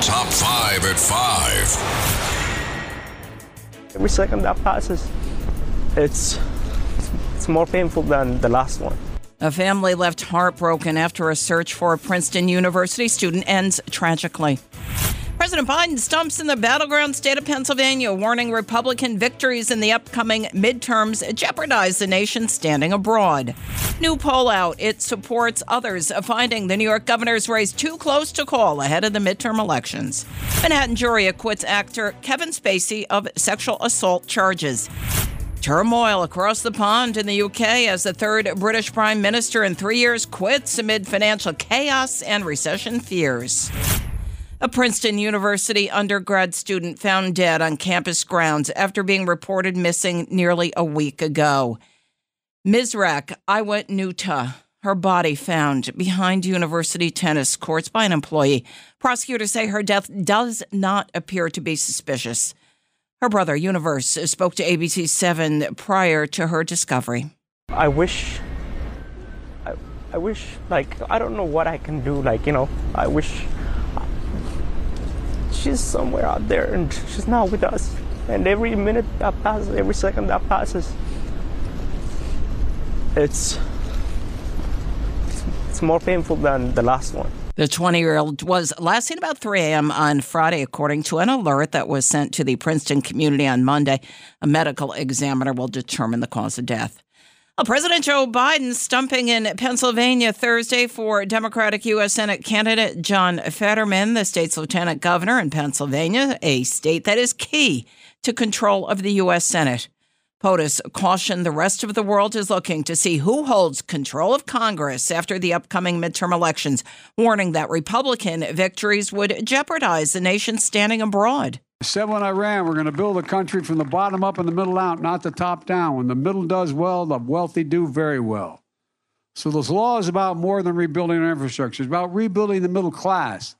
Top 5 at 5. Every second that passes, it's, it's more painful than the last one. A family left heartbroken after a search for a Princeton University student ends tragically. President Biden stumps in the battleground state of Pennsylvania, warning Republican victories in the upcoming midterms jeopardize the nation standing abroad. New poll out. It supports others finding the New York governor's race too close to call ahead of the midterm elections. Manhattan jury acquits actor Kevin Spacey of sexual assault charges. Turmoil across the pond in the UK as the third British Prime Minister in three years quits amid financial chaos and recession fears. A Princeton University undergrad student found dead on campus grounds after being reported missing nearly a week ago. Misrach Ewunetie, her body found behind university tennis courts by an employee. Prosecutors say her death does not appear to be suspicious. Her brother, Universe, spoke to ABC 7 prior to her discovery. I wish, I wish, like, I don't know what I can do. Like, you know, I wish she's somewhere out there and she's not with us. And every minute that passes, every second that passes, it's, it's more painful than the last one. The 20 year old was last seen about 3 a.m. on Friday, according to an alert that was sent to the Princeton community on Monday. A medical examiner will determine the cause of death. Well, President Joe Biden stumping in Pennsylvania Thursday for Democratic U.S. Senate candidate John Fetterman, the state's lieutenant governor in Pennsylvania, a state that is key to control of the U.S. Senate. POTUS cautioned the rest of the world is looking to see who holds control of Congress after the upcoming midterm elections, warning that Republican victories would jeopardize the nation standing abroad. I said when I ran, we're going to build a country from the bottom up and the middle out, not the top down. When the middle does well, the wealthy do very well. So this law is about more than rebuilding our infrastructure. It's about rebuilding the middle class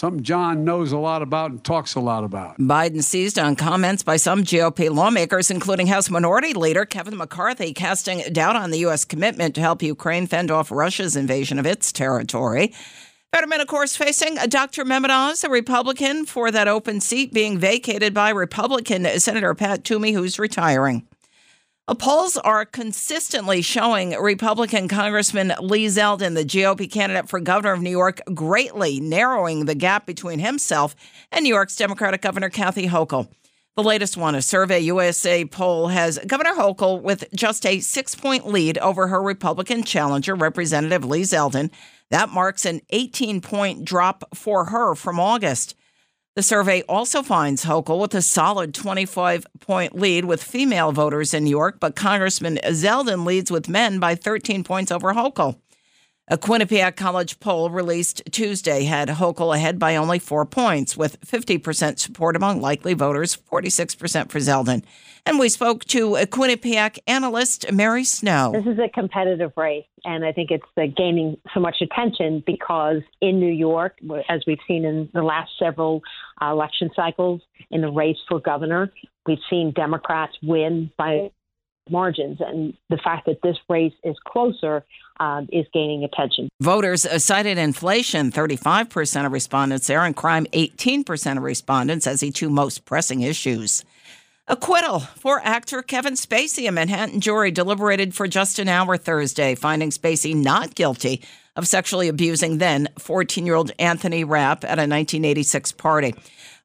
something John knows a lot about and talks a lot about. Biden seized on comments by some GOP lawmakers, including House Minority Leader Kevin McCarthy, casting doubt on the U.S. commitment to help Ukraine fend off Russia's invasion of its territory. Fetterman, of course, facing Dr. Mehmet Oz, a Republican, for that open seat being vacated by Republican Senator Pat Toomey, who's retiring. Polls are consistently showing Republican Congressman Lee Zeldin, the GOP candidate for governor of New York, greatly narrowing the gap between himself and New York's Democratic Governor Kathy Hochul. The latest one, a Survey USA poll, has Governor Hochul with just a six point lead over her Republican challenger, Representative Lee Zeldin. That marks an 18 point drop for her from August. The survey also finds Hochul with a solid 25 point lead with female voters in New York, but Congressman Zeldin leads with men by 13 points over Hochul. A Quinnipiac College poll released Tuesday had Hochul ahead by only four points, with 50% support among likely voters, 46% for Zeldin. And we spoke to a Quinnipiac analyst, Mary Snow. This is a competitive race, and I think it's gaining so much attention because in New York, as we've seen in the last several uh, election cycles, in the race for governor, we've seen Democrats win by margins. And the fact that this race is closer um, is gaining attention. Voters cited inflation, 35% of respondents there, and crime, 18% of respondents as the two most pressing issues. Acquittal for actor Kevin Spacey. A Manhattan jury deliberated for just an hour Thursday, finding Spacey not guilty of sexually abusing then 14 year old Anthony Rapp at a 1986 party.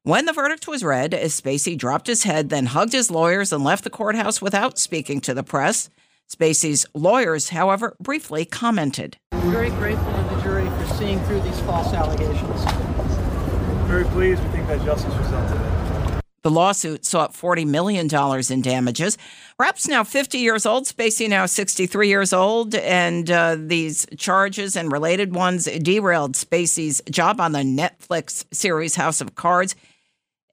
When the verdict was read, Spacey dropped his head, then hugged his lawyers and left the courthouse without speaking to the press. Spacey's lawyers, however, briefly commented. We're very grateful to the jury for seeing through these false allegations. Very pleased. We think that justice was done today. The lawsuit sought $40 million in damages. Rapp's now 50 years old, Spacey now 63 years old, and uh, these charges and related ones derailed Spacey's job on the Netflix series House of Cards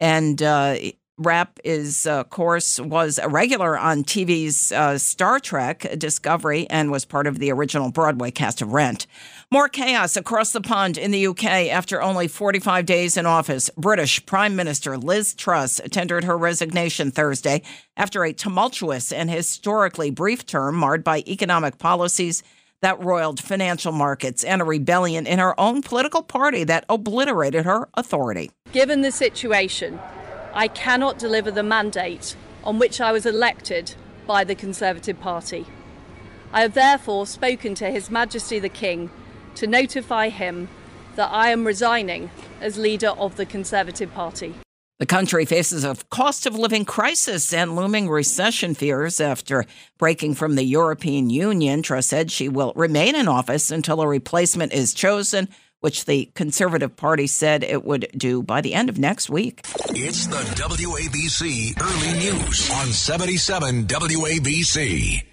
and uh, Rapp is, uh, of course, was a regular on TV's uh, Star Trek Discovery and was part of the original Broadway cast of Rent. More chaos across the pond in the UK after only 45 days in office. British Prime Minister Liz Truss tendered her resignation Thursday after a tumultuous and historically brief term marred by economic policies that roiled financial markets and a rebellion in her own political party that obliterated her authority. Given the situation, I cannot deliver the mandate on which I was elected by the Conservative Party. I have therefore spoken to His Majesty the King to notify him that I am resigning as leader of the Conservative Party. The country faces a cost of living crisis and looming recession fears after breaking from the European Union. Truss said she will remain in office until a replacement is chosen, which the Conservative Party said it would do by the end of next week. It's the WABC Early News on 77 WABC.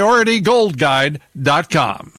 PriorityGoldGuide.com.